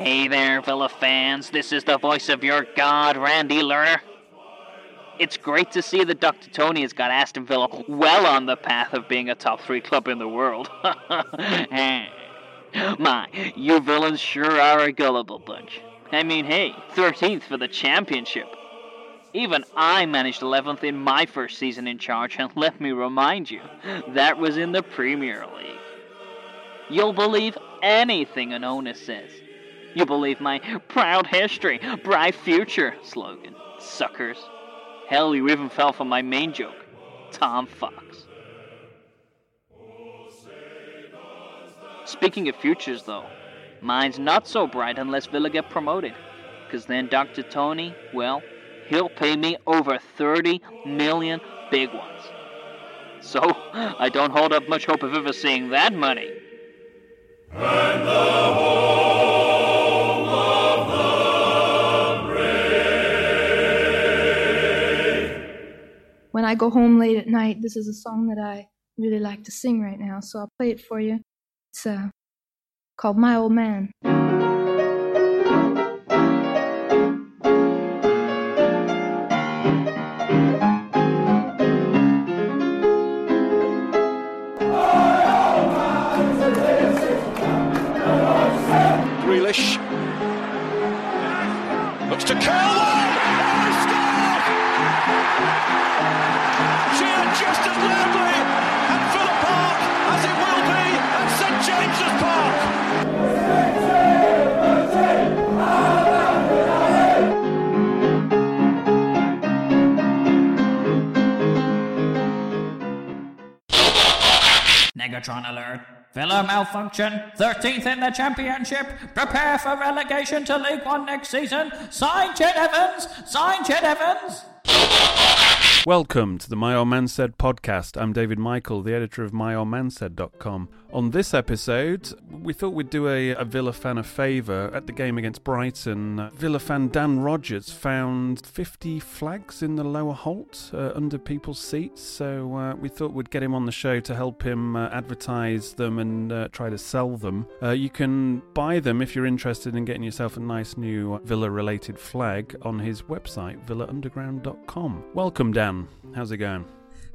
Hey there, Villa fans. This is the voice of your god, Randy Lerner. It's great to see that Dr. Tony has got Aston Villa well on the path of being a top three club in the world. My, you villains sure are a gullible bunch. I mean, hey, 13th for the championship. Even I managed 11th in my first season in charge, and let me remind you, that was in the Premier League. You'll believe anything an owner says. You believe my proud history, bright future slogan. Suckers. Hell, you even fell for my main joke. Tom Fox. Speaking of futures, though, mine's not so bright unless Villa get promoted. Because then Dr. Tony, well, he'll pay me over 30 million big ones. So, I don't hold up much hope of ever seeing that money. I go home late at night, this is a song that I really like to sing right now, so I'll play it for you. It's uh, called My Old Man. Malfunction. 13th in the championship. Prepare for relegation to League One next season. Sign Ched Evans. Sign Ched Evans. Welcome to the My Old Man Said podcast. I'm David Michael, the editor of myoldmansaid.com. On this episode, we thought we'd do a, a Villa fan a favour. At the game against Brighton, Villa fan Dan Rogers found 50 flags in the lower halt uh, under people's seats, so uh, we thought we'd get him on the show to help him uh, advertise them and uh, try to sell them. Uh, you can buy them if you're interested in getting yourself a nice new Villa related flag on his website, villaunderground.com. Welcome, Dan. How's it going?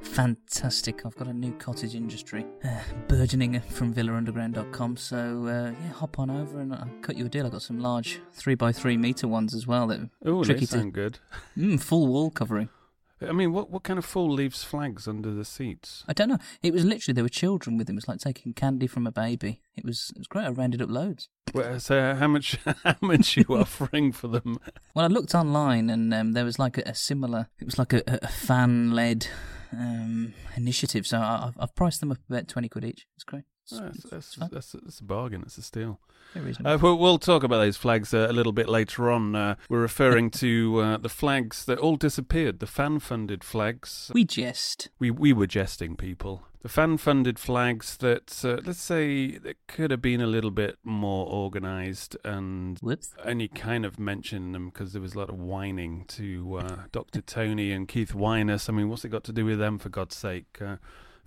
Fantastic. I've got a new cottage industry uh, burgeoning from villaunderground.com. So, uh, yeah, hop on over and I'll cut you a deal. I've got some large 3x3 metre ones as well that Oh, they tricky sound to. good. Mm, full wall covering. I mean, what what kind of fool leaves flags under the seats? I don't know. It was literally, there were children with him. It was like taking candy from a baby. It was it was great. I rounded up loads. Well, so how much how much you offering for them? Well, I looked online and um, there was like a, a similar, it was like a, a fan led um, initiative. So I, I've, I've priced them up about 20 quid each. It's great. Oh, that's, that's, that's, that's a bargain. It's a steal. Uh, we'll, we'll talk about those flags uh, a little bit later on. Uh, we're referring to uh, the flags that all disappeared, the fan-funded flags. we jest. We we were jesting, people. the fan-funded flags that uh, let's say that could have been a little bit more organised and Whoops. only kind of mentioned them because there was a lot of whining to uh, Dr. Tony and Keith Wyness. I mean, what's it got to do with them for God's sake?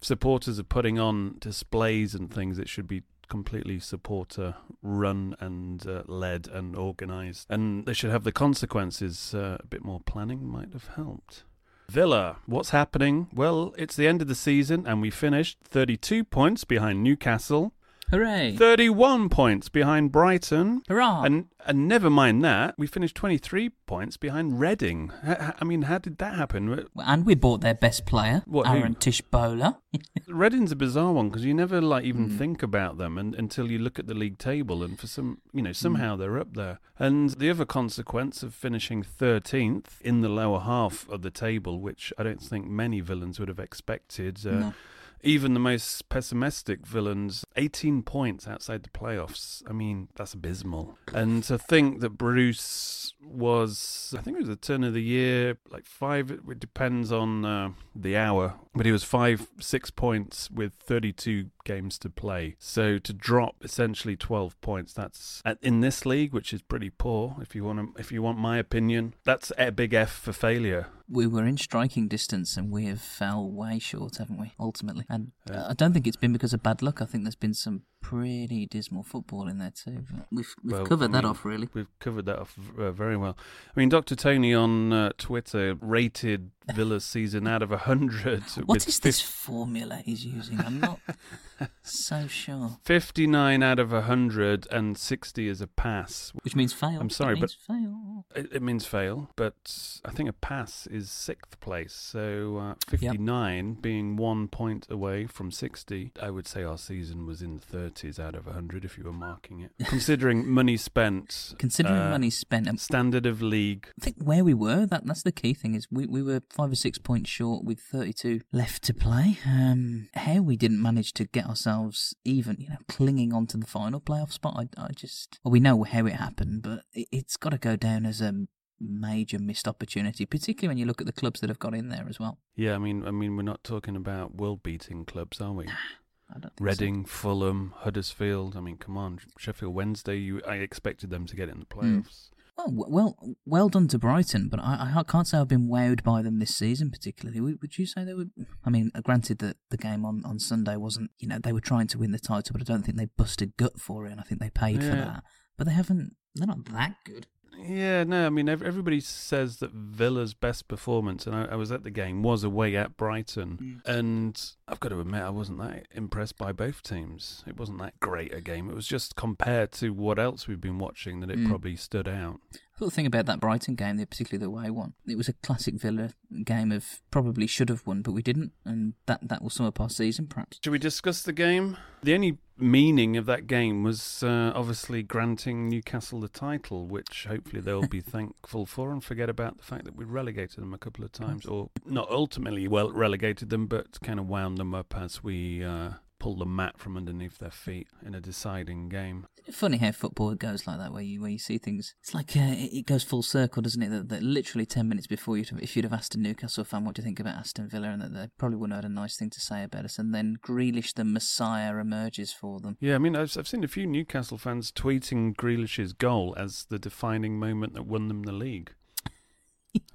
Supporters are putting on displays and things. It should be completely supporter run and uh, led and organised, and they should have the consequences. Uh, a bit more planning might have helped. Villa, what's happening? Well, it's the end of the season, and we finished 32 points behind Newcastle. Hooray! 31 points behind Brighton. Hurrah! And and never mind that, we finished 23 points behind Reading. I mean, how did that happen? And we bought their best player, What? Aaron Tshibola. Reading's a bizarre one because you never like even Mm. think about them and, until you look at the league table, and for some, you Mm. know, somehow they're up there. And the other consequence of finishing 13th in the lower half of the table, which I don't think many villains would have expected. Uh, No. Even the most pessimistic villains, 18 points outside the playoffs. I mean, that's abysmal. And to think that Bruce was, I think it was the turn of the year, like five, it depends on uh, the hour, but he was five, six points with 32 games to play. So to drop essentially 12 points, that's in this league, which is pretty poor. If you want to, if you want my opinion, that's a big F for failure. We were in striking distance and we have fell way short, haven't we? Ultimately, and Yeah. I don't think it's been because of bad luck. I think there's been some pretty dismal football in there too. We've we've Well, covered I that off really. We've covered that off uh, very well. I mean, Dr. Tony on uh, Twitter rated Villa's season out of 100. What is this formula he's using? I'm not so sure. 59 out of 100 and 60 is a pass. Which means fail. I'm sorry, It but fail. It, it means fail, but I think a pass is sixth place. So uh, 59 being one point away from 60, I would say our season was in the 30s out of 100 if you were marking it. Considering money spent, Considering uh, money spent, and standard of league. I think where we were, that that's the key thing is we, we were five or six points short with 32 left to play. Um, how we didn't manage to get ourselves even, you know, clinging onto the final playoff spot, I, I just, well, we know how it happened, but it, it's got to go down as a major missed opportunity, particularly when you look at the clubs that have got in there as well. Yeah, I mean, I mean, we're not talking about world-beating clubs, are we? I so. Reading, Fulham, Huddersfield. I mean, come on, Sheffield Wednesday. You, I expected them to get in the Hmm. playoffs. Well, well, well done to Brighton, but I, I can't say I've been wowed by them this season particularly. Would, you say they were? I mean, uh, granted that the game on, on Sunday wasn't, you know, they were trying to win the title, but I don't think they busted gut for it, and I think they paid for that. But they haven't. They're not that good. Yeah, no, I mean, everybody says that Villa's best performance, and I, I was at the game, was away at Brighton. And I've got to admit, I wasn't that impressed by both teams. It wasn't that great a game. It was just compared to what else we've been watching that it Mm. probably stood out. Thought the thing about that Brighton game, particularly the away one, it was a classic Villa game of probably should have won, but we didn't, and that that will sum up our season, perhaps. Should we discuss the game? The only meaning of that game was uh, obviously granting Newcastle the title, which hopefully they'll be thankful for and forget about the fact that we relegated them a couple of times, or not ultimately well relegated them, but kind of wound them up as we uh, pulled the mat from underneath their feet in a deciding game. Funny how football goes like that, where you where you see things. It's like uh, it it goes full circle, doesn't it? That, that literally ten minutes before you, if you'd have asked a Newcastle fan what do you think about Aston Villa, and that they probably wouldn't have had a nice thing to say about us, and then Grealish, the Messiah, emerges for them. Yeah, I mean, I've, I've seen a few Newcastle fans tweeting Grealish's goal as the defining moment that won them the league.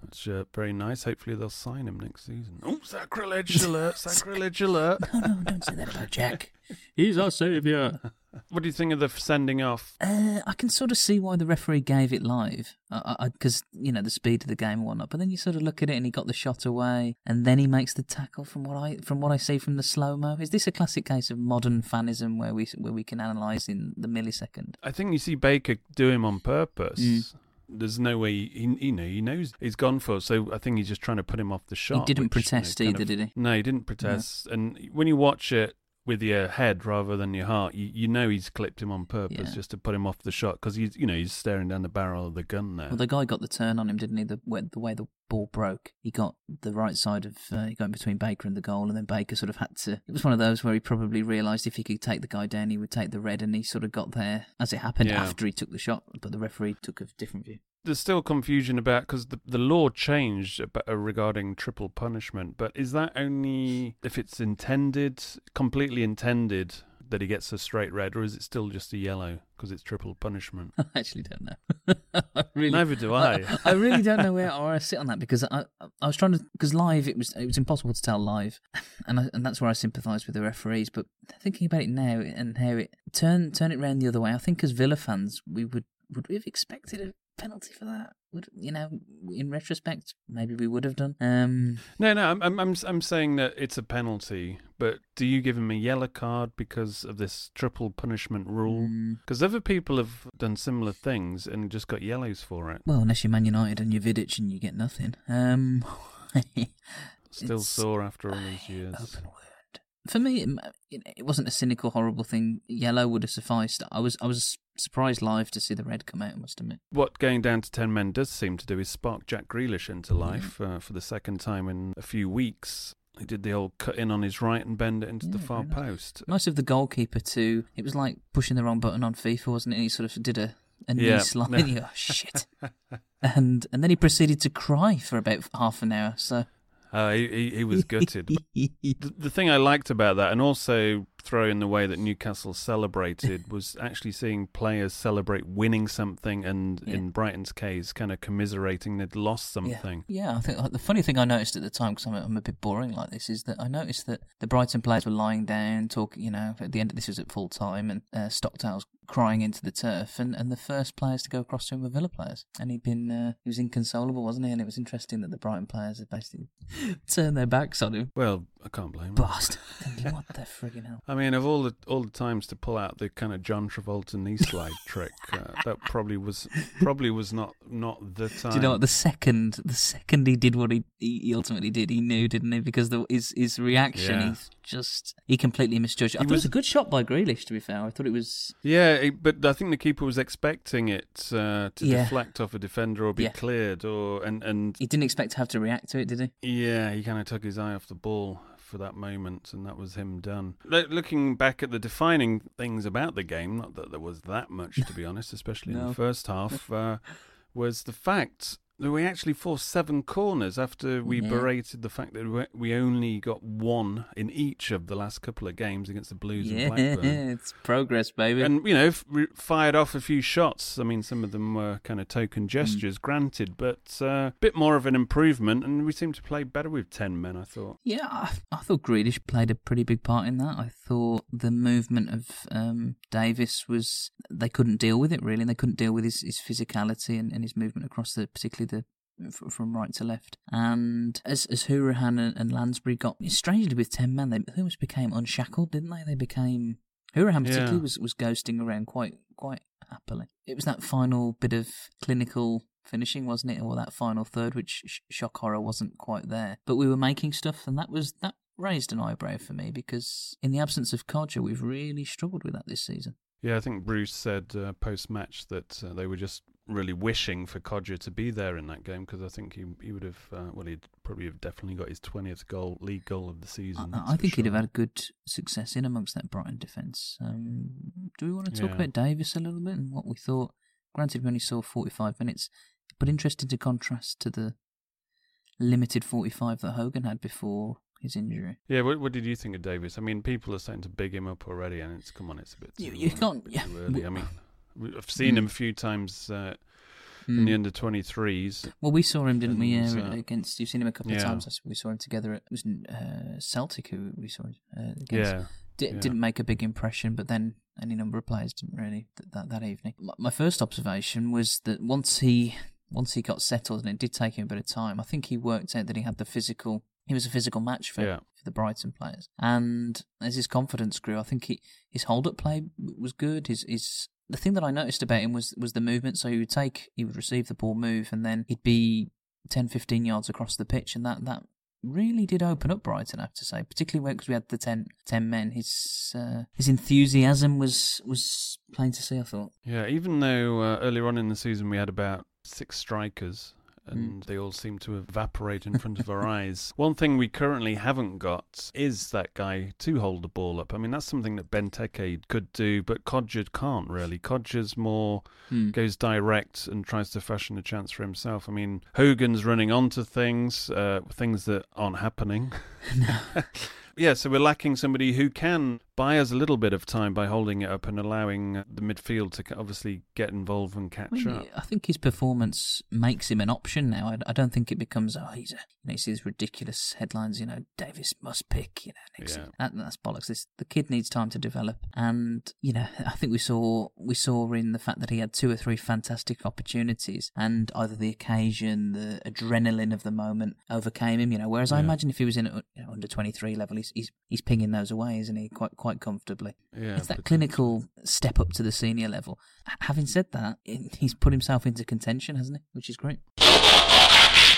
That's uh, very nice. Hopefully, they'll sign him next season. Oh, sacrilege alert! Sacrilege alert! No, no, don't say that about Jack. He's our saviour. What do you think of the sending off? Uh, I can sort of see why the referee gave it live, because you know the speed of the game and whatnot. But then you sort of look at it, and he got the shot away, and then he makes the tackle. From what I from what I see from the slow mo, is this a classic case of modern fanism where we where we can analyse in the millisecond? I think you see Baker do him on purpose. Mm. There's no way he, you know, he knows he's gone for. So I think he's just trying to put him off the shot. He didn't which, you know, protest either, of- did he? No, he didn't protest. And when you watch it with your head rather than your heart, you, you know he's clipped him on purpose Yeah. just to put him off the shot because he's, you know, he's staring down the barrel of the gun there. Well, the guy got the turn on him, didn't he? The way, the way the ball broke, he got the right side of uh, he got in between Baker and the goal, and then Baker sort of had to. It was one of those where he probably realised if he could take the guy down, he would take the red, and he sort of got there as it happened Yeah. after he took the shot. But the referee took a different view. There's still confusion about because the the law changed about, uh, regarding triple punishment. But is that only if it's intended, completely intended? That he gets a straight red, or is it still just a yellow because it's triple punishment? I actually don't know. Really, Neither do I. I, really don't know where, I sit on that because I, I was trying to because live it was it was impossible to tell live, and I, and that's where I sympathise with the referees. But thinking about it now and how it turn turn it round the other way, I think as Villa fans we would would we have expected a penalty for that? Would you know? In retrospect, maybe we would have done. Um, no, no, I'm I'm I'm I'm saying that it's a penalty, but do you give him a yellow card because of this triple punishment rule? Because other people have done similar things and just got yellows for it. well, unless you're Man United and you're Vidic and you get nothing. Um, Still it's- sore after all these years. Open word. For me, it, it wasn't a cynical, horrible thing. Yellow would have sufficed. I was I was surprised live to see the red come out. I must admit. What going down to 10 men does seem to do is spark Jack Grealish into life uh, for the second time in a few weeks. He did the old cut in on his right and bend it into the far post. Nice of the goalkeeper too. It was like pushing the wrong button on FIFA, wasn't it? He sort of did a, a knee Yeah. slide. You go, oh, shit. and and then he proceeded to cry for about half an hour. So Uh, he, he, he was gutted. The, the thing I liked about that, and also throwing the way that Newcastle celebrated, was actually seeing players celebrate winning something, and in Brighton's case, kind of commiserating they'd lost something. Yeah, I think uh, the funny thing I noticed at the time, because I'm, I'm a bit boring like this, is that I noticed that the Brighton players were lying down, talking. You know, at the end of this was at full time, and uh, Stockdale's crying into the turf, and, and the first players to go across to him were Villa players, and he'd been uh, he was inconsolable, wasn't he? And it was interesting that the Brighton players had basically turned their backs on him. Well, I can't blame him. Thinking, what the friggin' hell? I mean, of all the all the times to pull out the kind of John Travolta knee slide trick, uh, that probably was probably was not not the time. Do you know what? The second, the second he did what he, he ultimately did, he knew, didn't he? Because the, his his reaction, Yeah. he's just he completely misjudged. it. I He thought it was was- a good shot by Grealish. To be fair, I thought it was. Yeah, it- but I think the keeper was expecting it uh, to Yeah. deflect off a defender or be Yeah. cleared, or and and He didn't expect to have to react to it, did he? yeah, he kind of took his eye off the ball for that moment, and that was him done. Lo- looking back at the defining things about the game, not that there was that much to be honest, especially in the first half, uh, was the fact we actually forced seven corners after we Yeah. berated the fact that we- we only got one in each of the last couple of games against the Blues and Yeah, Blackburn. it's progress, baby. And you know, fired off a few shots. I mean, some of them were kind of token gestures, granted, but a uh, bit more of an improvement. And we seemed to play better with ten men. I thought. Yeah, I, I thought Grealish played a pretty big part in that. I thought the movement of um, Davis was they couldn't deal with it really. and They couldn't deal with his, his physicality and, and his movement across the particularly the from right to left. And as as Hourihane and, and Lansbury got strangely with ten men, they almost became unshackled, didn't they? They became Hourihane particularly Yeah. was, was ghosting around quite quite happily. It was that final bit of clinical finishing, wasn't it, or that final third, which sh- shock horror wasn't quite there. But we were making stuff, and that was that raised an eyebrow for me because in the absence of Kodjia, we've really struggled with that this season. Yeah, I think Bruce said uh, post match that uh, they were just really wishing for Kodjia to be there in that game because I think he he would have uh, well he'd probably have definitely got his twentieth goal league goal of the season. I, I think he'd have had a good success in amongst that Brighton defence. Um, do we want to talk Yeah. about Davis a little bit and what we thought? Granted, we only saw 45 minutes, but interesting to contrast to the limited 45 that Hogan had before his injury. Yeah, what, what did you think of Davis? I mean, people are starting to big him up already, and it's come on, it's a bit too, You- you can't- yeah, early. I mean, I've seen him a few times uh, in the Mm. under twenty threes. Well, we saw him, didn't we? Uh, uh, against you've seen him a couple of times. We saw him together. At, it was uh, Celtic who we saw him uh, against. Yeah, Di- yeah. Didn't make a big impression, but then any number of players didn't really th- that that evening. My- My first observation was that once he once he got settled, and it did take him a bit of time. I think he worked out that he had the physical. He was a physical match for, Yeah. for the Brighton players, and as his confidence grew, I think he his hold up play was good. His his the thing that I noticed about him was was the movement. So he would take, he would receive the ball, move, and then he'd be 10, 15 yards across the pitch, and that that really did open up Brighton. I have to say, particularly because we had the 10, 10 men. His uh, his enthusiasm was was plain to see. I thought. yeah. Even though uh, earlier on in the season we had about six strikers, and they all seem to evaporate in front of our eyes. One thing we currently haven't got is that guy to hold the ball up. I mean, that's something that Benteke could do, but Kodjia can't really. Kodjia's more Hmm. goes direct and tries to fashion a chance for himself. I mean, Hogan's running onto things, uh, things that aren't happening. Yeah, so we're lacking somebody who can buy us a little bit of time by holding it up and allowing uh, the midfield to obviously get involved and catch I, mean, up. I think his performance makes him an option now. I, I don't think it becomes oh he's a you know you see these ridiculous headlines you know Davis must pick you know next Yeah. that, that's bollocks. This the kid needs time to develop, and you know I think we saw we saw in the fact that he had two or three fantastic opportunities, and either the occasion, the adrenaline of the moment overcame him. You know, whereas I imagine if he was in uh, you know, under twenty three level, he's, he's he's pinging those away, isn't he? Quite quite comfortably. Yeah, it's that but- clinical step up to the senior level. H- Having said that, i- he's put himself into contention, hasn't he? Which is great.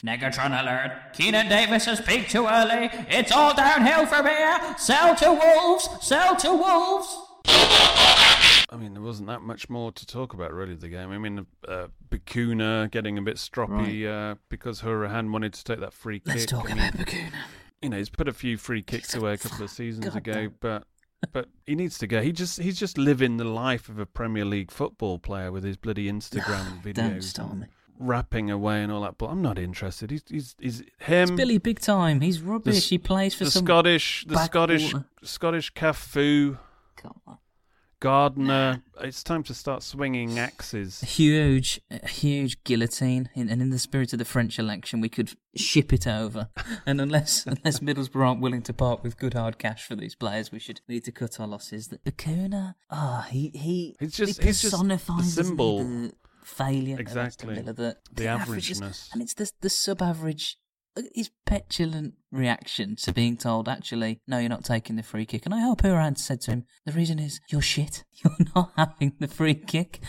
Negatron alert. Keinan Davis has peaked too early. It's all downhill from here. Sell to Wolves. Sell to Wolves. I mean, there wasn't that much more to talk about really the game. I mean, uh, Bacuna getting a bit stroppy uh, because Hourihane wanted to take that free kick. Let's talk I mean, about Bacuna. You know, he's put a few free kicks away a couple of seasons God ago, damn. but but he needs to go. He just he's just living the life of a Premier League football player with his bloody Instagram videos. Don't start me. Rapping away and all that, but I'm not interested. He's he's, he's him. It's Billy big time. He's the rubbish. S- he plays for the some Scottish, the Scottish, backwater- Scottish Cafu, Come on. Gardner. It's time to start swinging axes. Huge, huge guillotine, in, and in the spirit of the French election, we could ship it over. And unless unless Middlesbrough aren't willing to part with good hard cash for these players, we should need to cut our losses. The Bacuna, ah, he he, He's just- he he's just the personifies symbol. the failure Exactly. The, The averages- averageness. and it's the the sub-average. look at His petulant reaction to being told, actually, no, you're not taking the free kick. And I hope Iran said to him, the reason is you're shit. You're not having the free kick.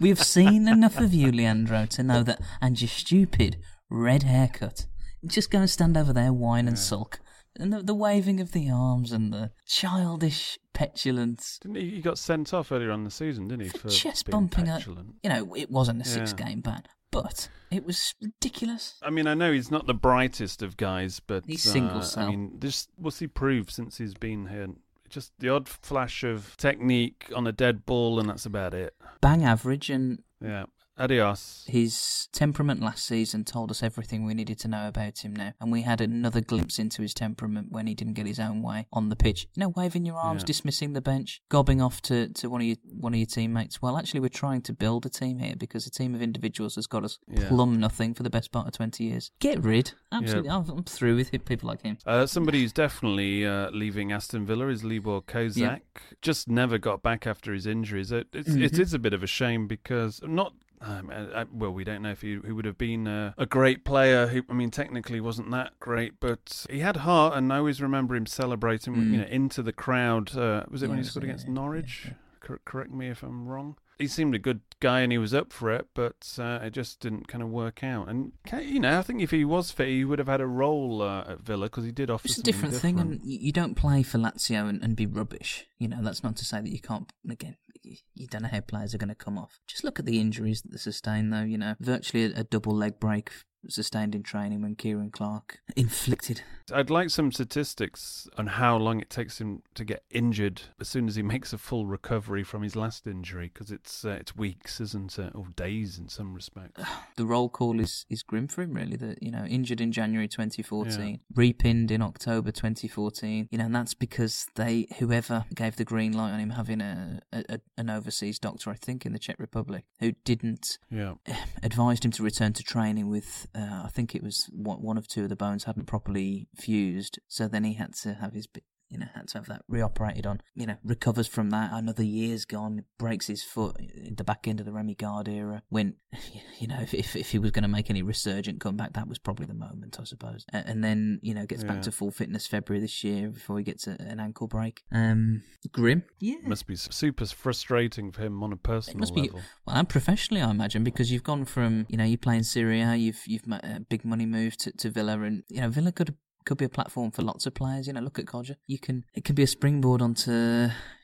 We've seen enough of you, Leandro, to know that. And your stupid red haircut. Just go and stand over there, whine and sulk. And the, the waving of the arms and the childish petulance. Didn't he? He got sent off earlier on in the season, didn't he? For Chest bumping. A, petulant. you know, it wasn't a six Yeah. game ban, but it was ridiculous. I mean, I know he's not the brightest of guys, but He's single uh. I mean, this what's he proved since he's been here? Just the odd flash of technique on a dead ball, and that's about it. Bang average and Yeah. Adios. His temperament last season told us everything we needed to know about him now, and we had another glimpse into his temperament when he didn't get his own way on the pitch. You know, waving your arms, Yeah. dismissing the bench, gobbing off to, to one of your one of your teammates. Well, actually, we're trying to build a team here because a team of individuals has got us Yeah. plumb nothing for the best part of twenty years. Get rid. Absolutely, I'm, I'm through with people like him. Uh, somebody who's definitely uh, leaving Aston Villa is Libor Kozak. Just never got back after his injuries. It, it's, it Mhm. is a bit of a shame because not. Um, uh, uh, well, we don't know if he, he would have been uh, a great player. I mean, technically wasn't that great, but he had heart, and I always remember him celebrating, Mm. you know, into the crowd. Uh, was it when he scored yeah, against yeah, Norwich? Cor- correct me if I'm wrong. He seemed a good guy, and he was up for it, but uh, it just didn't kind of work out. And you know, I think if he was fit, he would have had a role uh, at Villa because he did offer It's a something different thing, and you don't play for Lazio and, and be rubbish. You know, that's not to say that you can't. Again, you don't know how players are going to come off. Just look at the injuries that they sustained, though. You know, virtually a, a double leg break sustained in training when Ciaran Clark inflicted. I'd like some statistics on how long it takes him to get injured as soon as he makes a full recovery from his last injury, because it's uh, it's weeks, isn't it, or days in some respects. The roll call is, is grim for him, really. That you know, injured in January 2014, repinned in October 2014. You know, and that's because they whoever gave the green light on him having a, a an overseas doctor, I think, in the Czech Republic, who didn't Yeah. advised him to return to training with, uh, I think it was one of two of the bones hadn't properly fused, so then he had to have his, you know, had to have that reoperated on. You know, recovers from that. Another year's gone, breaks his foot in the back end of the Remi Garde era. When, you know, if if, if he was going to make any resurgent comeback, that was probably the moment, I suppose. A- And then, you know, gets Yeah. back to full fitness February this year before he gets a, an ankle break. Um, grim. Yeah. It must be super frustrating for him on a It personal must be level. well, and professionally, I imagine, because you've gone from you know you play in Serie A, you've you've made a big money move to, to Villa, and you know Villa could have could be a platform for lots of players. You know, look at Kodjia. You can it can be a springboard onto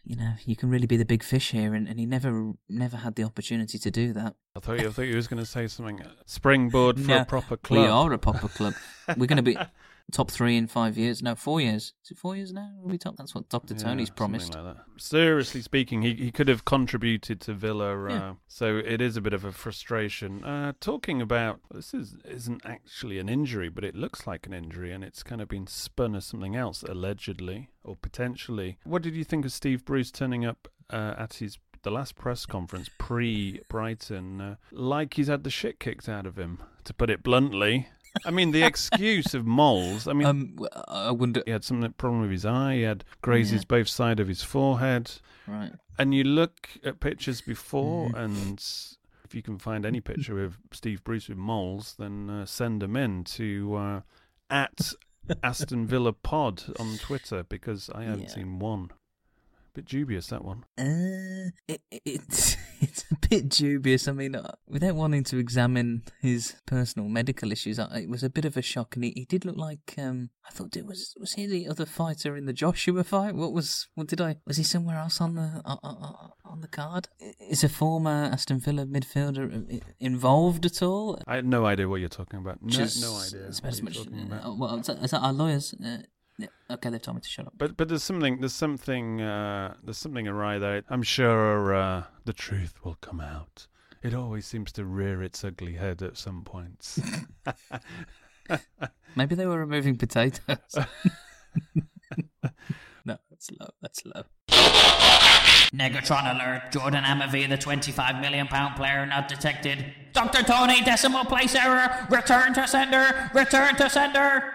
you know you can really be the big fish here, and, and he never never had the opportunity to do that. I thought you, I thought you was going to say something. uh, Springboard for No, a proper club. We are a proper club. We're going to be top three in five years. No, four years. Is it four years now? Are we top? That's what Dr. Yeah, Tony's promised. like. Seriously speaking, he he could have contributed to Villa, uh, so it is a bit of a frustration. Uh, talking about this is isn't actually an injury, but it looks like an injury, and it's kind of been spun as something else, allegedly or potentially. What did you think of Steve Bruce turning up uh, at his the last press conference pre Brighton, uh, like he's had the shit kicked out of him, to put it bluntly? I mean, the excuse of moles. I mean, Um, I wonder. he had some problem with his eye. He had grazes Yeah. both sides of his forehead. Right. And you look at pictures before, Mhm. and if you can find any picture of Steve Bruce with moles, then uh, send them in to uh, at Aston Villa Pod on Twitter because I haven't Yeah. seen one. Bit dubious that one. Uh, it, it, it's it's a bit dubious. I mean, uh, without wanting to examine his personal medical issues, it was a bit of a shock, and he, he did look like um. I thought it was was he the other fighter in the Joshua fight? What was what did I was he somewhere else on the uh, uh, uh, on the card? Is a former Aston Villa midfielder uh, involved at all? I had no idea what you're talking about. No, Just- no idea. It's about as much. Uh, well, is that, is that our lawyers? Okay, they've told me to shut up. But but there's something there's something uh, there's something awry there. I'm sure uh, the truth will come out. It always seems to rear its ugly head at some points. Maybe they were removing potatoes. no, that's low. That's low. Negatron alert. Jordan Amavi, the 25 million pound player, not detected. Dr. Tony, decimal place error. Return to sender. Return to sender.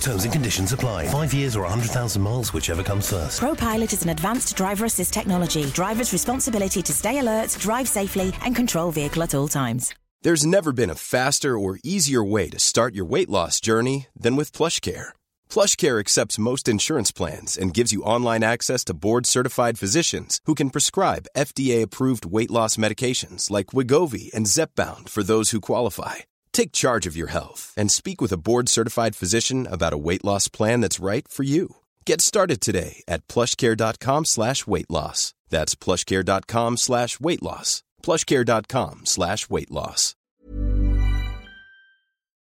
Terms and conditions apply. Five years or 100,000 miles, whichever comes first. ProPilot is an advanced driver assist technology. Driver's responsibility to stay alert, drive safely, and control vehicle at all times. There's never been a faster or easier way to start your weight loss journey than with PlushCare. PlushCare accepts most insurance plans and gives you online access to board-certified physicians who can prescribe FDA-approved weight loss medications like Wegovy and Zepbound for those who qualify. Take charge of your health and speak with a board-certified physician about a weight loss plan that's right for you. Get started today at plushcare.com slash weight loss. That's plushcare.com slash weight loss. plushcare.com slash weight loss.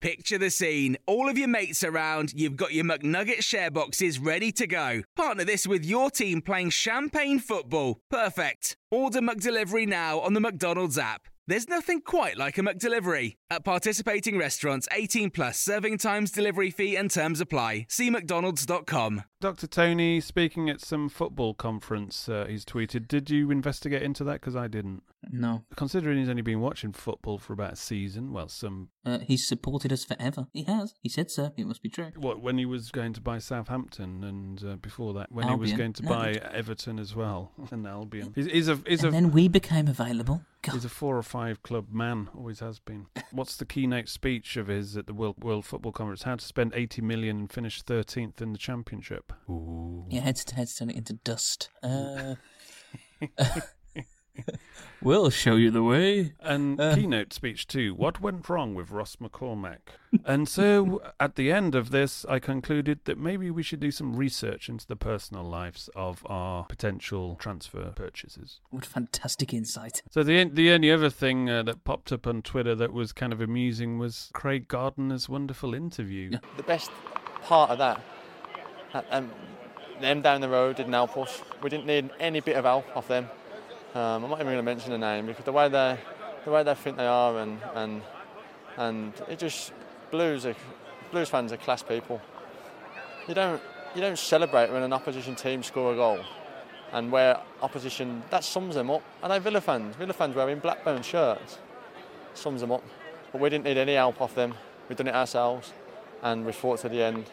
Picture the scene. All of your mates around, you've got your McNugget share boxes ready to go. Partner this with your team playing champagne football. Perfect. Order McDelivery now on the McDonald's app. There's nothing quite like a McDelivery. At participating restaurants, 18 plus serving times, delivery fee, and terms apply. See McDonald's.com. Dr. Tony speaking at some football conference, uh, he's tweeted, Did you investigate into that? Because I didn't. No. Considering he's only been watching football for about a season, well, some. Uh, he's supported us forever. He has. He said so. It must be true. What, when he was going to buy Southampton and uh, before that, when he was going to No, buy it's- Everton as well, and Albion. He's, he's a, he's, and a, then we became available. he's a four or five club man, always has been. What's the keynote speech of his at the World, World Football Conference? How to spend 80 million and finish 13th in the championship. Ooh. Yeah, heads to heads turn it into dust. Uh, we'll show you the way. And Uh. keynote speech too. What went wrong with Ross McCormack? and so at the end of this, I concluded that maybe we should do some research into the personal lives of our potential transfer purchases. What fantastic insight. So the the only other thing uh, that popped up on Twitter that was kind of amusing was Craig Gardner's wonderful interview. The best part of that, uh, um, them down the road didn't help us. We didn't need any bit of help off them. Um, I'm not even going to mention the name because the way they, the way they think they are, and and and it just blues are, blues fans are class people. You don't you don't celebrate when an opposition team score a goal, and where opposition that sums them up. And they Villa fans, Villa fans wearing Blackburn shirts, sums them up. but we didn't need any help off them. We'd done it ourselves, and we fought to the end,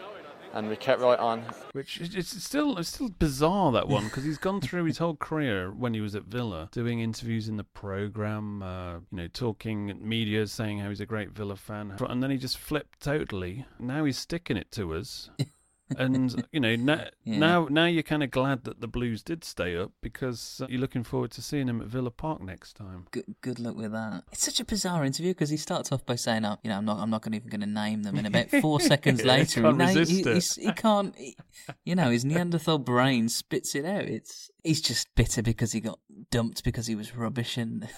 and we kept right on. Which is- it's still it's still bizarre that one because he's gone through his whole career when he was at Villa, doing interviews in the program, uh, you know, talking at media, saying how he's a great Villa fan, and then he just flipped totally. Now he's sticking it to us. and you know now, Yeah. now now you're kind of glad that the Blues did stay up because uh, you're looking forward to seeing him at Villa Park next time. Good, good luck with that. It's such a bizarre interview because he starts off by saying, "Oh, you know, I'm not, I'm not gonna even going to name them." And about four seconds later, can't he, resist he, he can't. He, you know, his Neanderthal brain spits it out. It's he's just bitter because he got dumped because he was rubbish, and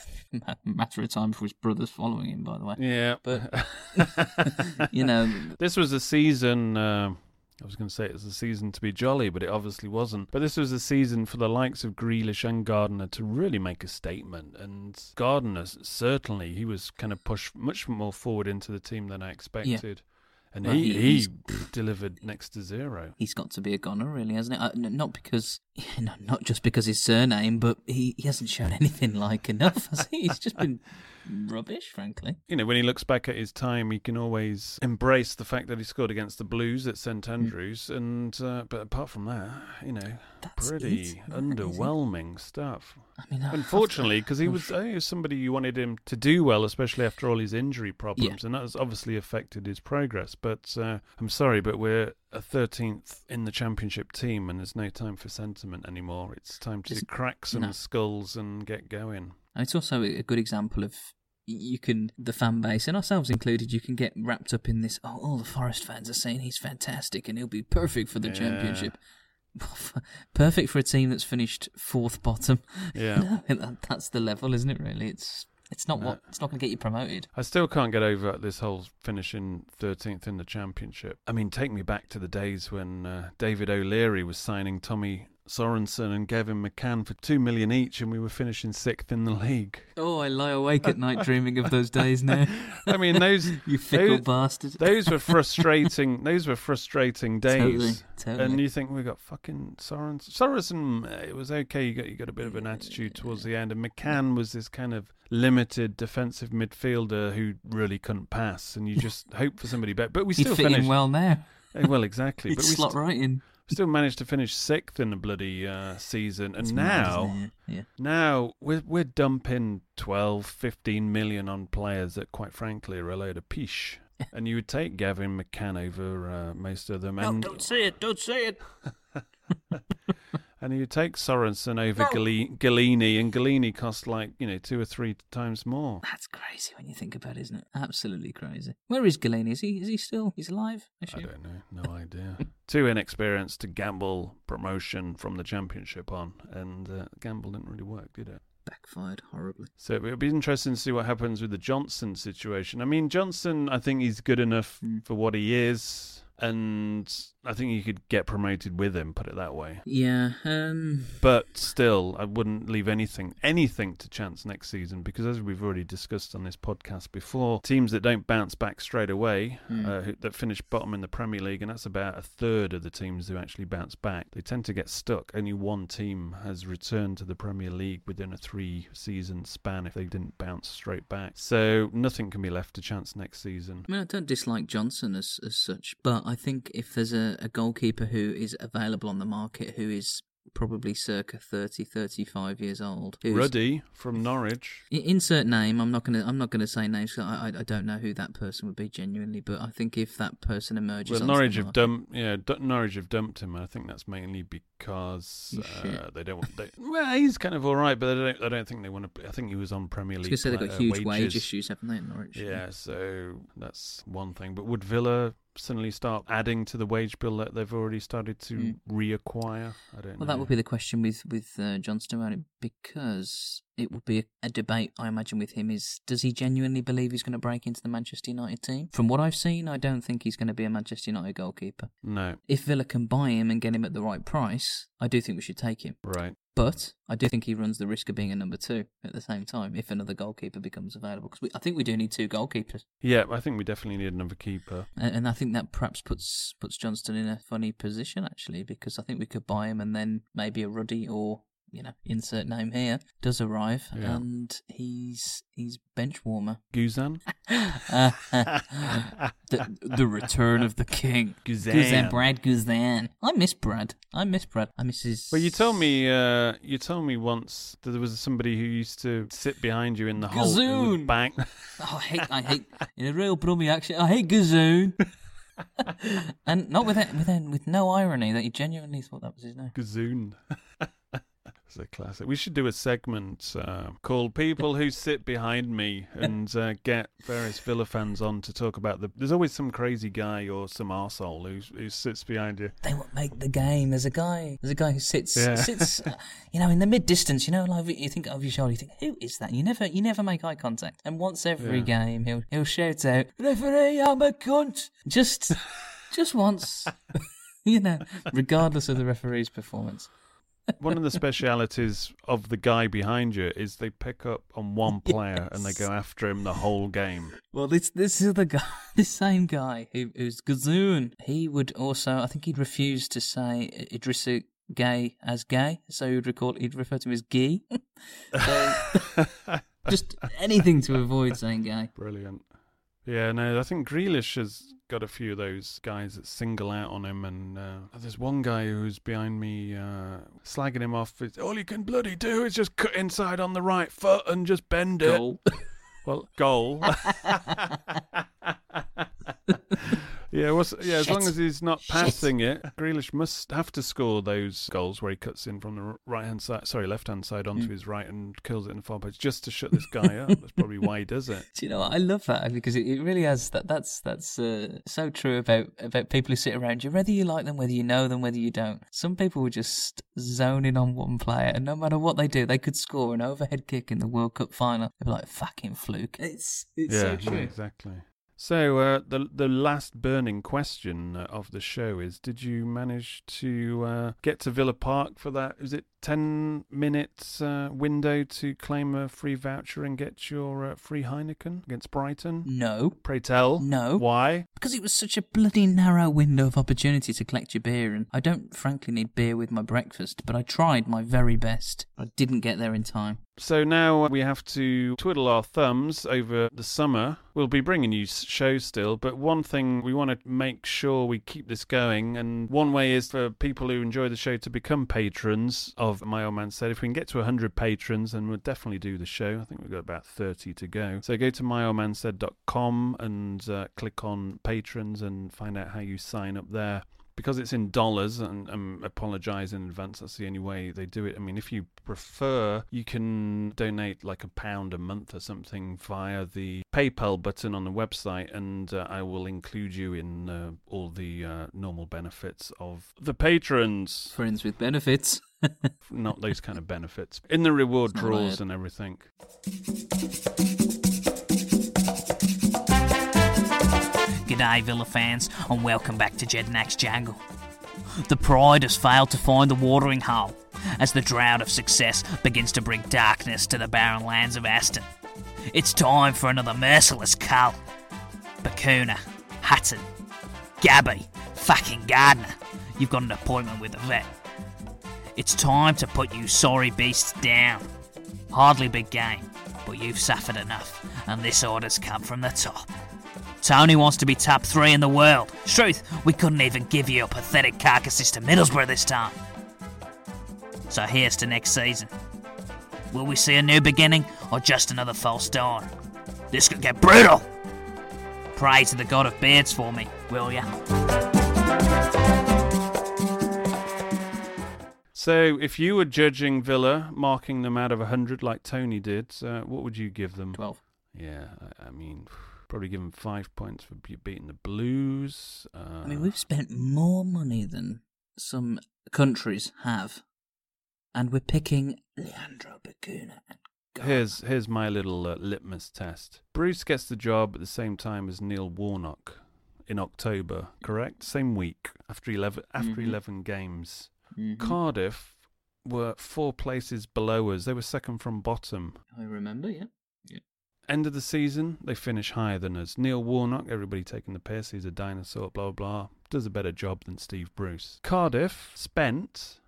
matter of time for his brothers following him. By the way, Yeah, but you know, this was a season. Uh, I was going to say it was a season to be jolly, but it obviously wasn't. But this was a season for the likes of Grealish and Gardner to really make a statement. And Gardner certainly he was kind of pushed much more forward into the team than I expected. And Well, he, he- delivered next to zero. he's got to be a goner, really, hasn't he? Uh, not because, no, not just because his surname, but he, he hasn't shown anything like enough. Has he? He's just been rubbish, frankly. You know, when he looks back at his time, he can always embrace the fact that he scored against the Blues at St Andrews. And uh, but apart from that, you know, pretty it. underwhelming stuff. I mean, I- Unfortunately, because he was, uh, he was somebody you wanted him to do well, especially after all his injury problems, and that has obviously affected his progress. But uh, I'm sorry, but we're a 13th in the championship team, and there's no time for sentiment anymore. It's time to crack some no. skulls and get going. And it's also a good example of you can the fan base and ourselves included you can get wrapped up in this oh all the forest fans are saying he's fantastic and he'll be perfect for the Yeah. championship perfect for a team that's finished fourth bottom Yeah. That- that's the level isn't it really it's it's not what it's not going to get you promoted I still can't get over this whole finishing 13th in the championship. I mean, take me back to the days when uh, David O'Leary was signing Tommy Sorensen and Gavin McCann for two million each, and we were finishing sixth in the league. oh I lie awake at night dreaming of those days now I mean, those you fickle those, bastard Those were frustrating. those were frustrating days. Totally, totally. And you think we got fucking Sorensen. Sorensen, it was okay. You got you got a bit of an attitude towards the end, and McCann was this kind of limited defensive midfielder who really couldn't pass, and you just hope for somebody better. But we He'd still fit finished well now. Eh, Well, exactly. He'd but we slot st- right in. Still managed to finish sixth in the bloody uh, season, and It's now? Yeah. now we're we're dumping 12, 15 million on players that, quite frankly, are a load of pish. and you would take Gavin McCann over uh, most of them, No, and don't say it. Don't say it. and you take Sorensen over Gali- Gollini, and Gollini cost like you know two or three times more. That's crazy when you think about it, isn't it? Absolutely crazy. Where is Gollini? Is he is he still he's alive? I don't know, no idea. Too inexperienced to gamble promotion from the championship on, and uh, gamble didn't really work, did it? Backfired horribly. So it'll be interesting to see what happens with the Johnstone situation. I mean, Johnstone, I think he's good enough for what he is, and I think you could get promoted with him. Put it that way. Yeah. Um. But still, I wouldn't leave anything anything to chance next season because, as we've already discussed on this podcast before, teams that don't bounce back straight away, Mm. uh, who, that finish bottom in the Premier League, and that's about a third of the teams who actually bounce back, they tend to get stuck. Only one team has returned to the Premier League within a three-season span if they didn't bounce straight back. So nothing can be left to chance next season. I mean, I don't dislike Johnstone as as such, but I think if there's a, a goalkeeper who is available on the market who is probably circa 30, 35 years old, Ruddy from Norwich. Insert name. I'm not gonna. I'm not gonna say names. I, I I don't know who that person would be genuinely. But I think if that person emerges, Well, Norwich have dumped. Yeah, D- Norwich have dumped him. I think that's mainly because uh, they don't. Want, they, well, he's kind of all right, but I don't. I don't think they want to. I think he was on Premier League. gonna they've got uh, huge wage issues, haven't they, in Norwich? Yeah, so that's one thing. But would Villa suddenly start adding to the wage bill that they've already started to Mm. reacquire? I don't know. Well, that would be the question with with uh, Johnstone around it because it would be a, a debate. I imagine with him is does he genuinely believe he's going to break into the Manchester United team? From what I've seen, I don't think he's going to be a Manchester United goalkeeper. No. If Villa can buy him and get him at the right price, I do think we should take him. Right. But I do think he runs the risk of being a number two at the same time if another goalkeeper becomes available. Because I think we do need two goalkeepers. Yeah, I think we definitely need another keeper. And, and I think that perhaps puts puts Johnstone in a funny position actually, because I think we could buy him and then maybe a Ruddy or you know, insert name here, does arrive, Yeah. and he's he's bench warmer. Guzan? the, the return of the king. Guzan. Guzan, Brad Guzan. I miss Brad. I miss Brad. I miss his. Well, you told me uh, you told me once that there was somebody who used to sit behind you in the hole would. Oh, I hate, I hate, in a real Brummy accent, I hate Gazoon. and not with it, with it, with no irony that he genuinely thought that was his name. Gazoon. It's a classic. We should do a segment uh, called "People Who Sit Behind Me" and uh, get various Villa fans on to talk about the. There's always some crazy guy or some arsehole who who sits behind you. They won't make the game. There's a guy. There's a guy who sits, Yeah. sits, uh, you know, in the mid distance. You know, like you think over your shoulder. You think, who is that? You never, you never make eye contact. And once every Yeah. game, he'll he'll shout out, "Referee, I'm a cunt." Just, just once. you know, regardless of the referee's performance. One of the specialities of the guy behind you is they pick up on one player and they go after him the whole game. Well, this this is the guy, this same guy who who's Gazoon. He would also, I think, he'd refuse to say Idrissa Gueye as gay, so he'd recall he'd refer to him as Gee. so, just anything to avoid saying gay. Brilliant. Yeah, no, I think Grealish has got a few of those guys that single out on him, and uh, there's one guy who's behind me uh, slagging him off. It's, All you can bloody do is just cut inside on the right foot and just bend it. Goal. Well, goal. yeah, what's, yeah. As long as he's not Shit. passing it, Grealish must have to score those goals where he cuts in from the right hand side, sorry, left hand side onto Mm. his right and kills it in the far post just to shut this guy up. That's probably why he does it. Do you know what? I love that because it, it really has that. That's that's uh, so true about about people who sit around you, whether you like them, whether you know them, whether you don't. Some people will just zone in on one player, and no matter what they do, they could score an overhead kick in the World Cup final. They'd be like, "Fucking fluke!" It's it's yeah, so yeah, true. exactly. So uh, the the last burning question uh, of the show is: Did you manage to uh, get to Villa Park for that? Is it ten minutes uh, window to claim a free voucher and get your uh, free Heineken against Brighton? No. Pray tell. No. Why? Because it was such a bloody narrow window of opportunity to collect your beer, and I don't frankly need beer with my breakfast, but I tried my very best. I didn't get there in time. So now we have to twiddle our thumbs over the summer. We'll be bringing you shows still, but one thing we want to make sure we keep this going, and one way is for people who enjoy the show to become patrons of My Old Man Said. If we can get to 100 patrons, then we'll definitely do the show. I think we've got about 30 to go. So go to myoldmansaid.com and uh, click on patrons and find out how you sign up there because it's in dollars and um, apologize in advance that's the only way they do it. I mean if you prefer you can donate like a pound a month or something via the paypal button on the website and uh, i will include you in uh, all the uh, normal benefits of the patrons. Friends with benefits. not those kind of benefits. In the reward draws and everything G'day, Villa fans, and welcome back to Jedinak's Jangle. The Pride has failed to find the watering hole as the drought of success begins to bring darkness to the barren lands of Aston. It's time for another merciless cull. Bacuna, Hutton, Gabby, fucking Gardner, you've got an appointment with the vet. It's time to put you sorry beasts down. Hardly big game, but you've suffered enough, and this order's come from the top. Tony wants to be top three in the world. Truth, we couldn't even give you a pathetic carcasses to Middlesbrough this time. So here's to next season. Will we see a new beginning or just another false dawn? This could get brutal. Pray to the god of beards for me, will ya? so if you were judging villa marking them out of 100 like tony did uh, what would you give them 12 yeah i, I mean probably give them five points for beating the blues uh, I mean, we've spent more money than some countries have, and we're picking Leandro Bacuna. Here's here's my little uh, litmus test. Bruce gets the job at the same time as Neil Warnock in October, correct? Same week after eleven after Mhm. eleven games. Mhm. Cardiff were four places below us. They were second from bottom. I remember, yeah. yeah. End of the season, they finish higher than us. Neil Warnock, everybody taking the piss, he's a dinosaur, blah blah. Does a better job than Steve Bruce. Cardiff spent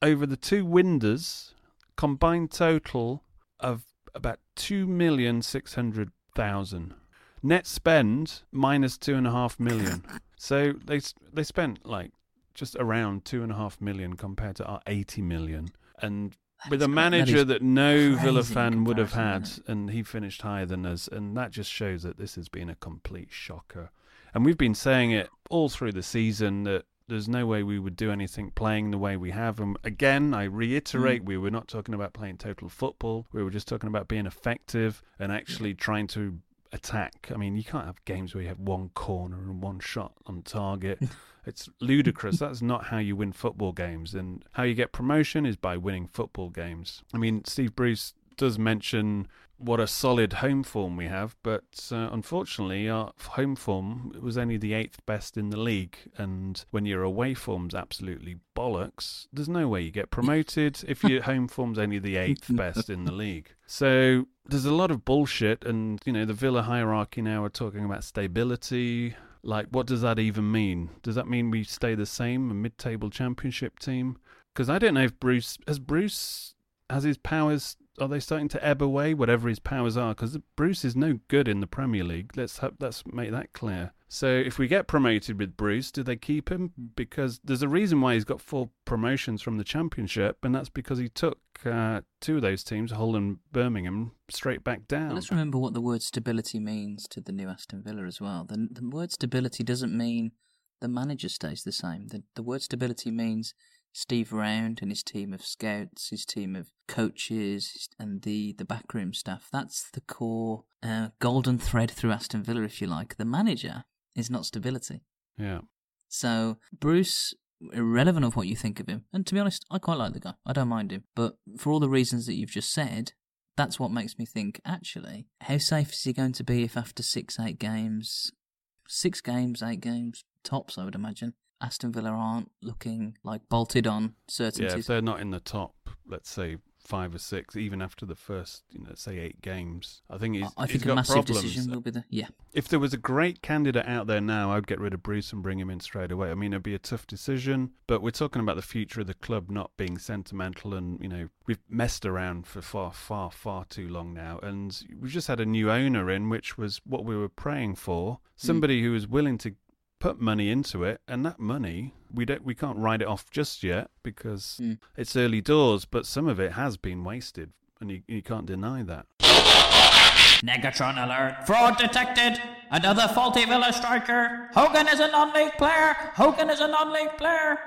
over the two windows combined total of about two million six hundred thousand. Net spend minus two and a half million. so they they spent like just around two and a half million compared to our eighty million. And with a manager that, that no Villa fan would have had, and he finished higher than us, and that just shows that this has been a complete shocker. And we've been saying it all through the season that there's no way we would do anything playing the way we have. And again, I reiterate, mm. we were not talking about playing total football. We were just talking about being effective and actually trying to attack. I mean, you can't have games where you have one corner and one shot on target. it's ludicrous. That's not how you win football games. And how you get promotion is by winning football games. I mean, Steve Bruce does mention what a solid home form we have, but uh, unfortunately, our home form was only the eighth best in the league. And when your away form's absolutely bollocks, there's no way you get promoted if your home form's only the eighth best in the league. So there's a lot of bullshit, and you know the Villa hierarchy now are talking about stability. Like, what does that even mean? Does that mean we stay the same, a mid-table championship team? Because I don't know if Bruce has Bruce has his powers are they starting to ebb away, whatever his powers are? Because Bruce is no good in the Premier League. Let's let's make that clear. So if we get promoted with Bruce, do they keep him? Because there's a reason why he's got four promotions from the Championship, and that's because he took uh, two of those teams, Hull and Birmingham, straight back down. let's remember what the word stability means to the new Aston Villa as well. The, the word stability doesn't mean the manager stays the same. The, the word stability means Steve Round and his team of scouts, his team of coaches, and the, the backroom staff. That's the core uh, golden thread through Aston Villa, if you like. The manager is not stability. Yeah. So Bruce, irrelevant of what you think of him, and to be honest, I quite like the guy. I don't mind him. But for all the reasons that you've just said, that's what makes me think, actually, how safe is he going to be if after six, eight games, six games, eight games, tops, I would imagine, Aston Villa aren't looking like bolted on certainties. Yeah, if they're not in the top, let's say five or six, even after the first, you know, say eight games, I think he's. I think he's a massive problems. decision will be the yeah. If there was a great candidate out there now, I'd get rid of Bruce and bring him in straight away. I mean, it'd be a tough decision, but we're talking about the future of the club not being sentimental, and you know, we've messed around for far, far, far too long now, and we just had a new owner in, which was what we were praying for. Hmm. Somebody mm. who was willing to put money into it, and that money we don't we can't write it off just yet because mm. it's early doors. But some of it has been wasted, and you, you can't deny that. Negatron alert! Fraud detected! Another faulty Villa striker! Hogan is a non-league player! Hogan is a non-league player!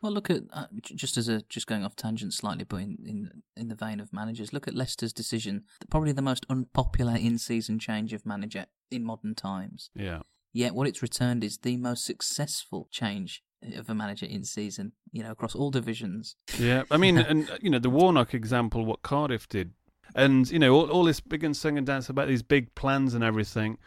Well, look at uh, just as a just going off tangent slightly, but in, in in the vein of managers, look at Leicester's decision. Probably the most unpopular in-season change of manager in modern times. Yeah. Yet what it's returned is the most successful change of a manager in season, you know, across all divisions. Yeah, I mean, and you know, the Warnock example, what Cardiff did, and you know, all, all this big and sing and dance about these big plans and everything,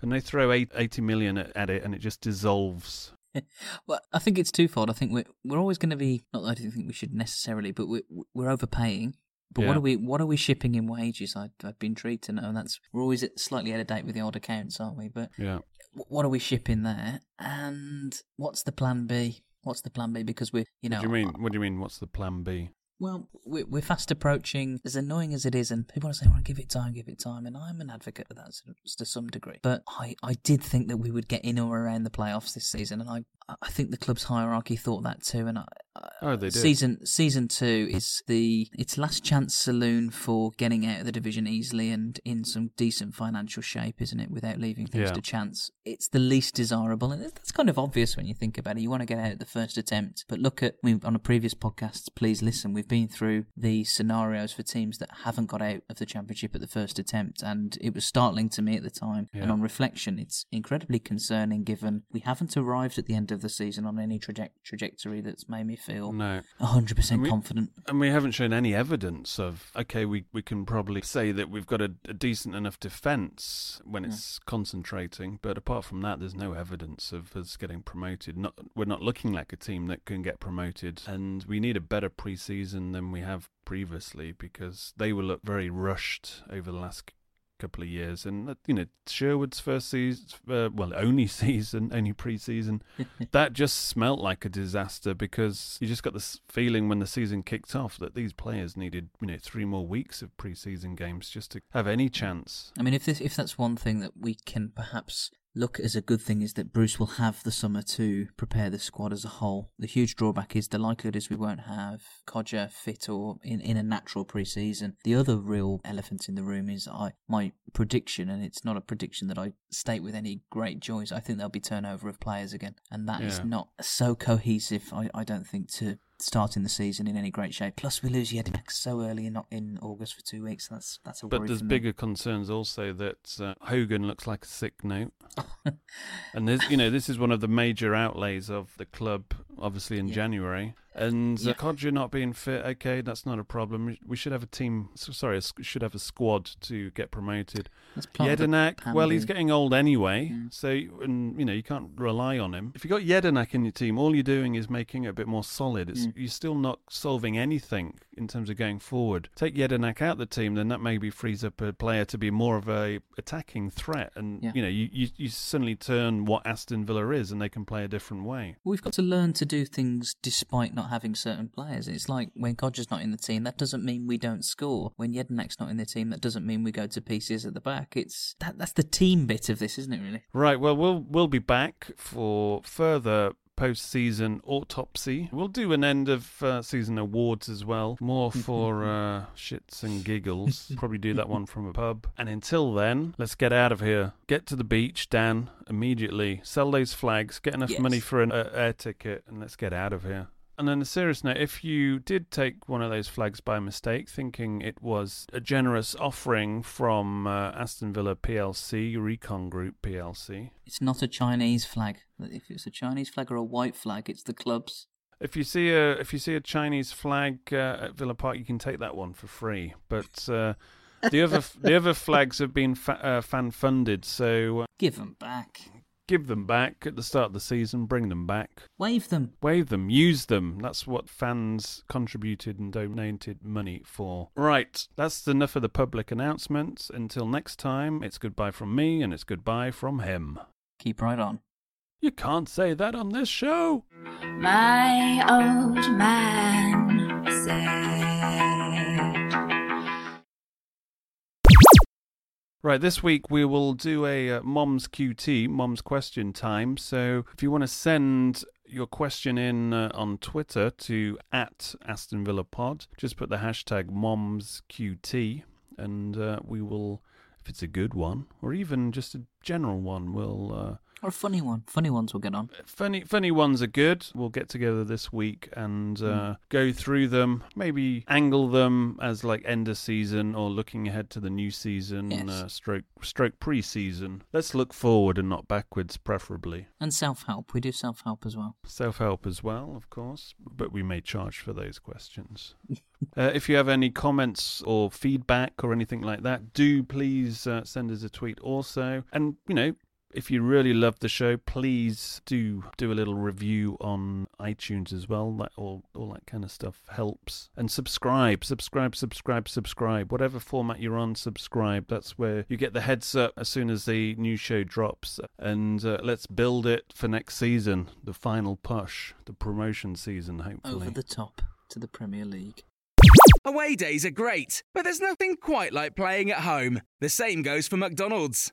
and they throw eight, 80 million at, at it, and it just dissolves. well, I think it's twofold. I think we're we're always going to be not that I don't think we should necessarily, but we're we're overpaying but yeah. what are we what are we shipping in wages? I, I'd be intrigued to know. And that's we're always slightly out of date with the old accounts, aren't we? But yeah, what are we shipping there? And what's the plan B? What's the plan B? Because we're you know, what do you mean? What do you mean? What's the plan B? Well, we're fast approaching, as annoying as it is, and people are saying, well, give it time, give it time, and I'm an advocate of that to some degree. But I, I did think that we would get in or around the playoffs this season, and I, I think the club's hierarchy thought that too. And I, oh, they did. Season season two is the its last chance saloon for getting out of the division easily and in some decent financial shape, isn't it? Without leaving things yeah. to chance. It's the least desirable, and that's kind of obvious when you think about it. You want to get out at the first attempt, but look at we on a previous podcast. Please listen. We've been through the scenarios for teams that haven't got out of the championship at the first attempt, and it was startling to me at the time. Yeah. And on reflection, it's incredibly concerning given we haven't arrived at the end of the season on any traje- trajectory that's made me feel no. 100% and we, confident. And we haven't shown any evidence of, okay, we, we can probably say that we've got a, a decent enough defence when it's yeah. concentrating, but apart from that, there's no evidence of us getting promoted. Not We're not looking like a team that can get promoted, and we need a better pre season than we have previously because they will look very rushed over the last couple of years. And uh, you know, Sherwood's first season, uh, well, only season, only pre-season, that just smelt like a disaster because you just got this feeling when the season kicked off that these players needed you know three more weeks of pre-season games just to have any chance. I mean, if this, if that's one thing that we can perhaps look as a good thing is that Bruce will have the summer to prepare the squad as a whole. The huge drawback is the likelihood is we won't have Kodjia fit or in, in a natural pre-season. The other real elephant in the room is I my prediction, and it's not a prediction that I state with any great joys. I think there'll be turnover of players again, and that is Yeah. not so cohesive. I, I don't think to starting the season in any great shape. Plus, we lose Jedinak so early in in August for two weeks. That's that's a But there's for me. bigger concerns also that uh, Hogan looks like a sick note, and this, you know, this is one of the major outlays of the club, obviously in January. And uh, Yeah. Kodjia not being fit, okay, that's not a problem. We- should have a team. Sorry, should have a squad to get promoted. That's part of the Jedinak, plan well, he's getting old anyway, so and you know you can't rely on him. If you got Jedinak in your team, all you're doing is making it a bit more solid. It's Mm. you're still not solving anything in terms of going forward. Take Jedinak out the team, then that maybe frees up a player to be more of a attacking threat, and Yeah. you know you, you you suddenly turn what Aston Villa is, and they can play a different way. We've got to learn to do things despite not having certain players. It's like when Kodjia's not in the team, that doesn't mean we don't score. When Jedinak's not in the team, that doesn't mean we go to pieces at the back. It's that that's the team bit of this, isn't it? Really. Right. Well, we'll we'll be back for further post-season autopsy. We'll do an end of uh, season awards as well, more for uh, shits and giggles. Probably do that one from a pub. And until then, let's get out of here. Get to the beach, Dan, immediately. Sell those flags. Get enough Yes. money for an uh, air ticket, and let's get out of here. And on a serious note, if you did take one of those flags by mistake, thinking it was a generous offering from uh, Aston Villa PLC, Recon Group PLC, It's not a Chinese flag. If it's a Chinese flag or a white flag, it's the club's. If you see a if you see a Chinese flag uh, at Villa Park, you can take that one for free. But uh, the other the other flags have been fa- uh, fan funded, so uh, Give them back. Give them back at the start of the season. Bring them back. Wave them. Wave them. Use them. That's what fans contributed and donated money for. Right. That's enough of the public announcements. Until next time, it's goodbye from me and it's goodbye from him. Keep right on. You can't say that on this show. My old man said. Right, this week we will do a uh, Mom's QT, Mom's Question Time. So if you want to send your question in uh, on Twitter to at Aston Villa Pod, just put the hashtag Mom's QT and uh, we will, if it's a good one, or even just a general one, we'll. Or a funny one. Funny ones will get on. Funny, funny ones are good. We'll get together this week and uh, Mm. go through them. Maybe angle them as like end of season or looking ahead to the new season. Yes. Uh, stroke, stroke pre-season. Let's look forward and not backwards, preferably. And self help. We do self help as well. Self-help as well, of course, but we may charge for those questions. uh, if you have any comments or feedback or anything like that, do please uh, send us a tweet also. And you know. If you really love the show, please do do a little review on iTunes as well. That all all that kind of stuff helps. And subscribe, subscribe, subscribe, subscribe. Whatever format you're on, subscribe. That's where you get the heads up as soon as the new show drops. And uh, let's build it for next season, the final push, the promotion season. Hopefully, Over the top to the Premier League. Away days are great, but there's nothing quite like playing at home. The same goes for McDonald's.